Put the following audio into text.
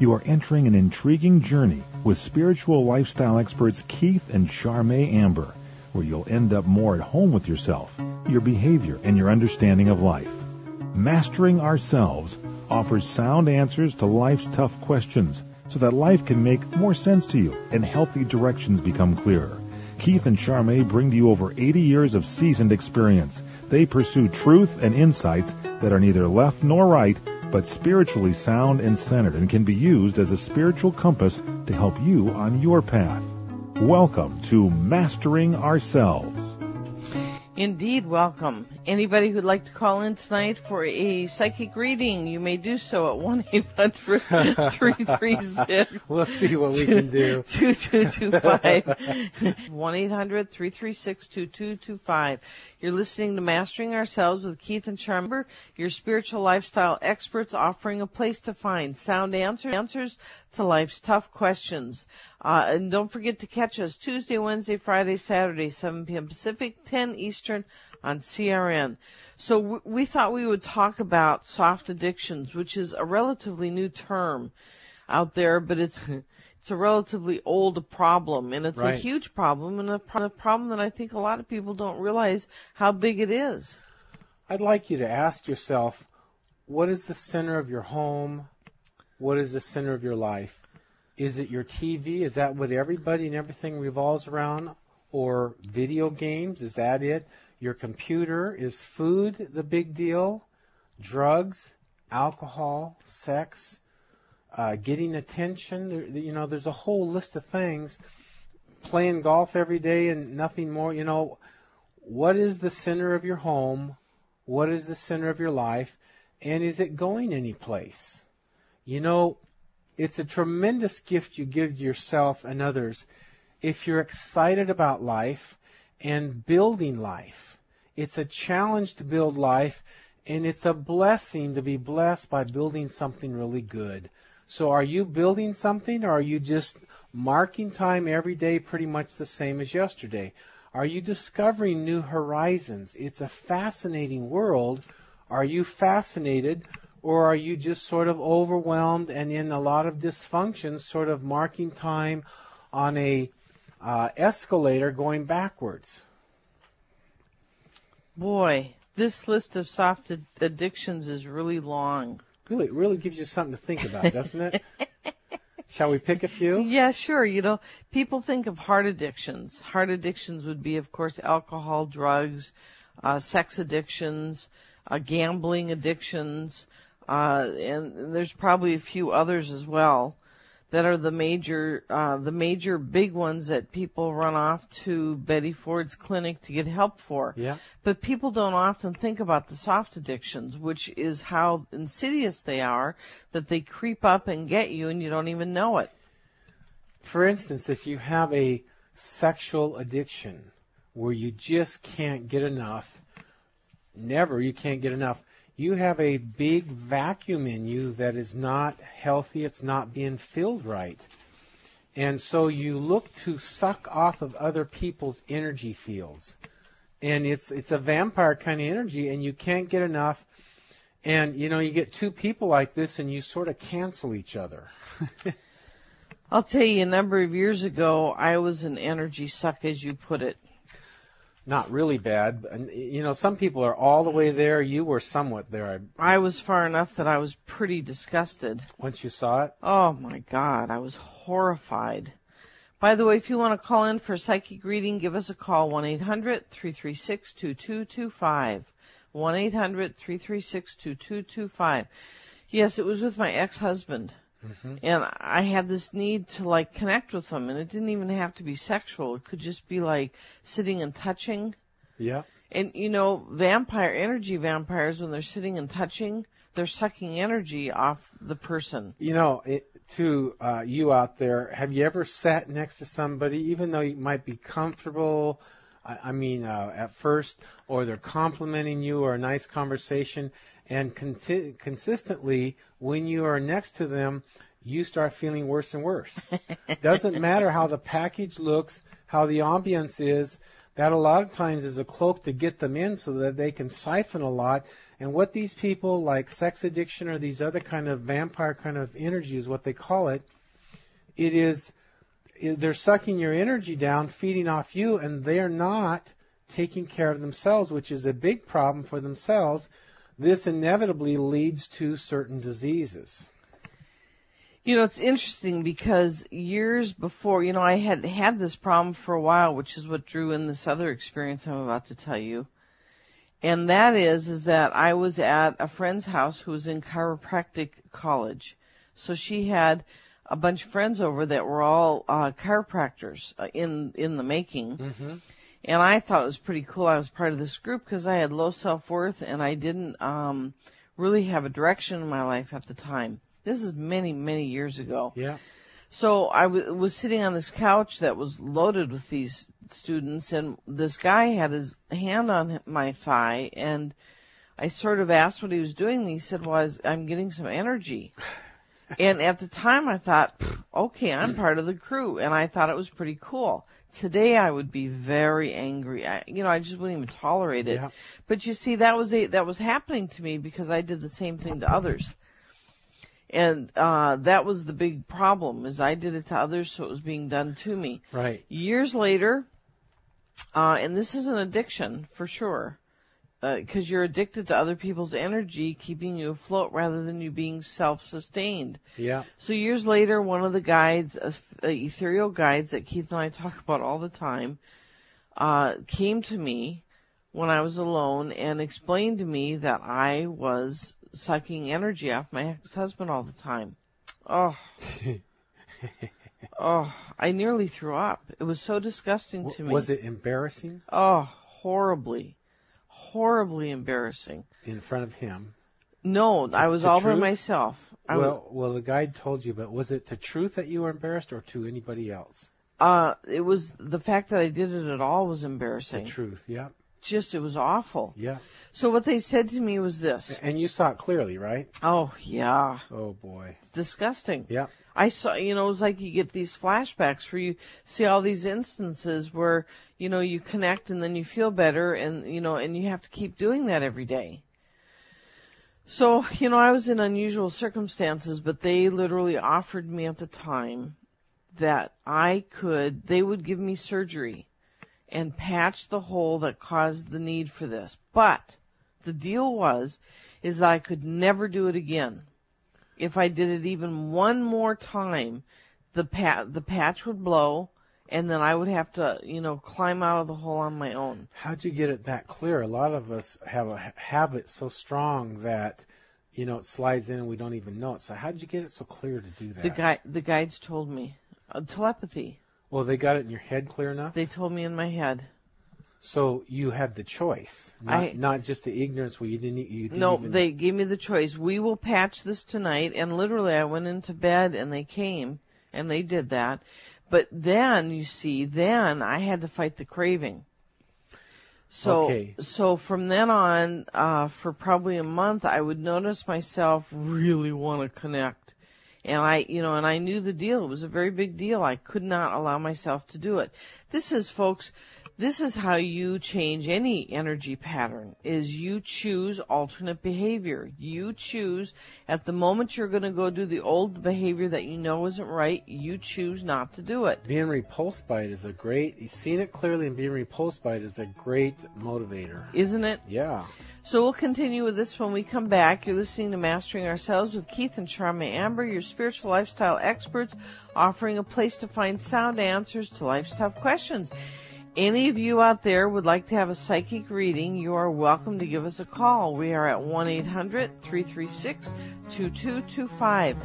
You are entering an intriguing journey with spiritual lifestyle experts Keith and Charmaine Amber, where you'll end up more at home with yourself, your behavior, and your understanding of life. Mastering Ourselves offers sound answers to life's tough questions so that life can make more sense to you and healthy directions become clearer. Keith and Charmaine bring to you over 80 years of seasoned experience. They pursue truth and insights that are neither left nor right, but spiritually sound and centered and can be used as a spiritual compass to help you on your path. Welcome to Mastering Ourselves. Indeed, welcome. Anybody who'd like to call in tonight for a psychic reading, you may do so at 1 800 336 We'll see what we can do. 2225. 1 800 336 2225. You're listening to Mastering Ourselves with Keith and Charmaine, your spiritual lifestyle experts offering a place to find sound answers, answers to life's tough questions. Uh, and don't forget to catch us Tuesday, Wednesday, Friday, Saturday, 7 p.m. Pacific, 10 Eastern on CRN. So w- we thought we would talk about soft addictions, which is a relatively new term out there, but it's it's a relatively old problem, and it's a huge problem, and a, pro- a problem that I think a lot of people don't realize how big it is. I'd like you to ask yourself, what is the center of your home? What is the center of your life? Is it your TV? Is that what everybody and everything revolves around? Or video games? Is that it? Your computer? Is food the big deal? Drugs? Alcohol? Sex? Uh, getting attention? You know, there's a whole list of things. Playing golf every day and nothing more. You know, what is the center of your home? What is the center of your life? And is it going anyplace? You know, it's a tremendous gift you give yourself and others if you're excited about life and building life. It's a challenge to build life, and it's a blessing to be blessed by building something really good. So, are you building something, or are you just marking time every day pretty much the same as yesterday? Are you discovering new horizons? It's a fascinating world. Are you fascinated, or are you just sort of overwhelmed and in a lot of dysfunction, sort of marking time on a uh, escalator going backwards? Boy, this list of soft ad- addictions is really long. Really, it really gives you something to think about, doesn't it? Shall we pick a few? Yeah, sure. You know, people think of hard addictions. Hard addictions would be, of course, alcohol, drugs, uh, sex addictions, uh, gambling addictions, uh, and there's probably a few others as well that are the major, uh, the major big ones that people run off to Betty Ford's clinic to get help for. Yeah. But people don't often think about the soft addictions, which is how insidious they are, that they creep up and get you and you don't even know it. For instance, if you have a sexual addiction where you just can't get enough, never you can't get enough, you have a big vacuum in you that is not healthy, it's not being filled right. And so you look to suck off of other people's energy fields. And it's it's a vampire kind of energy and you can't get enough. And you know, you get two people like this and you sort of cancel each other. I'll tell you, a number of years ago, I was an energy suck, as you put it. Not really bad. and, You know, some people are all the way there. You were somewhat there I was far enough that I was pretty disgusted. once you saw it. Oh my God, I was horrified. By the way, if you want to call in for a psychic reading, give us a call 1-800-336-2225. 1-800-336-2225. Yes, it was with my ex-husband. And I had this need to like connect with him and it didn't even have to be sexual. It could just be like sitting and touching. Yeah. And you know, vampire energy vampires when they're sitting and touching, they're sucking energy off the person. You know, it, to uh, you out there, have you ever sat next to somebody, even though you might be comfortable? I, I mean, uh, at first, or they're complimenting you, or a nice conversation, and conti- consistently, when you are next to them, you start feeling worse and worse. Doesn't matter how the package looks, how the ambience is. That a lot of times is a cloak to get them in so that they can siphon a lot And what these people like sex addiction or these other kind of vampire kind of energy is what they call it. It is they're sucking your energy down, feeding off you, and they're not taking care of themselves, which is a big problem for themselves. This inevitably leads to certain diseases. You know, it's interesting because years before, you know, I had had this problem for a while, which is what drew in this other experience I'm about to tell you. And that is, is that I was at a friend's house who was in chiropractic college. So she had a bunch of friends over that were all uh, chiropractors uh, in in the making. Mm-hmm. And I thought it was pretty cool. I was part of this group because I had low self worth and I didn't um, really have a direction in my life at the time. This is many, many years ago. Yeah. So I w- was sitting on this couch that was loaded with these students, and this guy had his hand on my thigh, and I sort of asked what he was doing, and he said, "Well, I'm getting some energy." and at the time, I thought, "Okay, I'm part of the crew," and I thought it was pretty cool. Today, I would be very angry. I, you know, I just wouldn't even tolerate it. Yeah. But you see, that was a, that was happening to me because I did the same thing to others and uh, that was the big problem is I did it to others, so it was being done to me. Right. Years later, uh, and this is an addiction for sure, because uh, you're addicted to other people's energy, keeping you afloat rather than you being self-sustained. Yeah. So years later, one of the guides, uh, ethereal guides that Keith and I talk about all the time, uh, came to me when I was alone and explained to me that I was sucking energy off my ex-husband all the time. Oh. oh, I nearly threw up. It was so disgusting to me. Was it embarrassing? Oh, horribly. Horribly embarrassing. In front of him? No, I was all truth? by myself. I well, well, the guide told you, but was it to truth that you were embarrassed or to anybody else? Uh, it was the fact that I did it at all was embarrassing. The truth, yeah just it was awful. Yeah. So what they said to me was this. And you saw it clearly, right? Oh yeah. Oh boy. It's disgusting. Yeah. I saw, you know, it was like you get these flashbacks where you see all these instances where, you know, you connect and then you feel better and, you know, and you have to keep doing that every day. So, you know, I was in unusual circumstances, but they literally offered me at the time that I could, they would give me surgery and patch the hole that caused the need for this. But the deal was, is that I could never do it again. If I did it even one more time, the pat, the patch would blow and then I would have to, you know, climb out of the hole on my own. How'd you get it that clear? A lot of us have a habit so strong that, you know, it slides in and we don't even know it. So how'd you get it so clear to do that? The guy, the guides told me, uh, telepathy. Well, they got it in your head clear enough? They told me in my head. So you had the choice, not, I, not just the ignorance where you didn't. You didn't no, even... they gave me the choice. We will patch this tonight, and literally, I went into bed, and they came, and they did that. But then, you see, then I had to fight the craving. So, okay. so from then on, uh, for probably a month, I would notice myself really want to connect and I, you know, and I knew the deal. It was a very big deal. I could not allow myself to do it. This is, folks, this is how you change any energy pattern is you choose alternate behavior. You choose at the moment you're going to go do the old behavior that you know isn't right, you choose not to do it. Being repulsed by it is a great, seeing it clearly and being repulsed by it is a great motivator. Isn't it? Yeah. So we'll continue with this when we come back. You're listening to Mastering Ourselves with Keith and Charmaine Amber, your spiritual lifestyle experts, offering a place to find sound answers to life's tough questions. Any of you out there would like to have a psychic reading, you are welcome to give us a call. We are at 1 800 336 2225.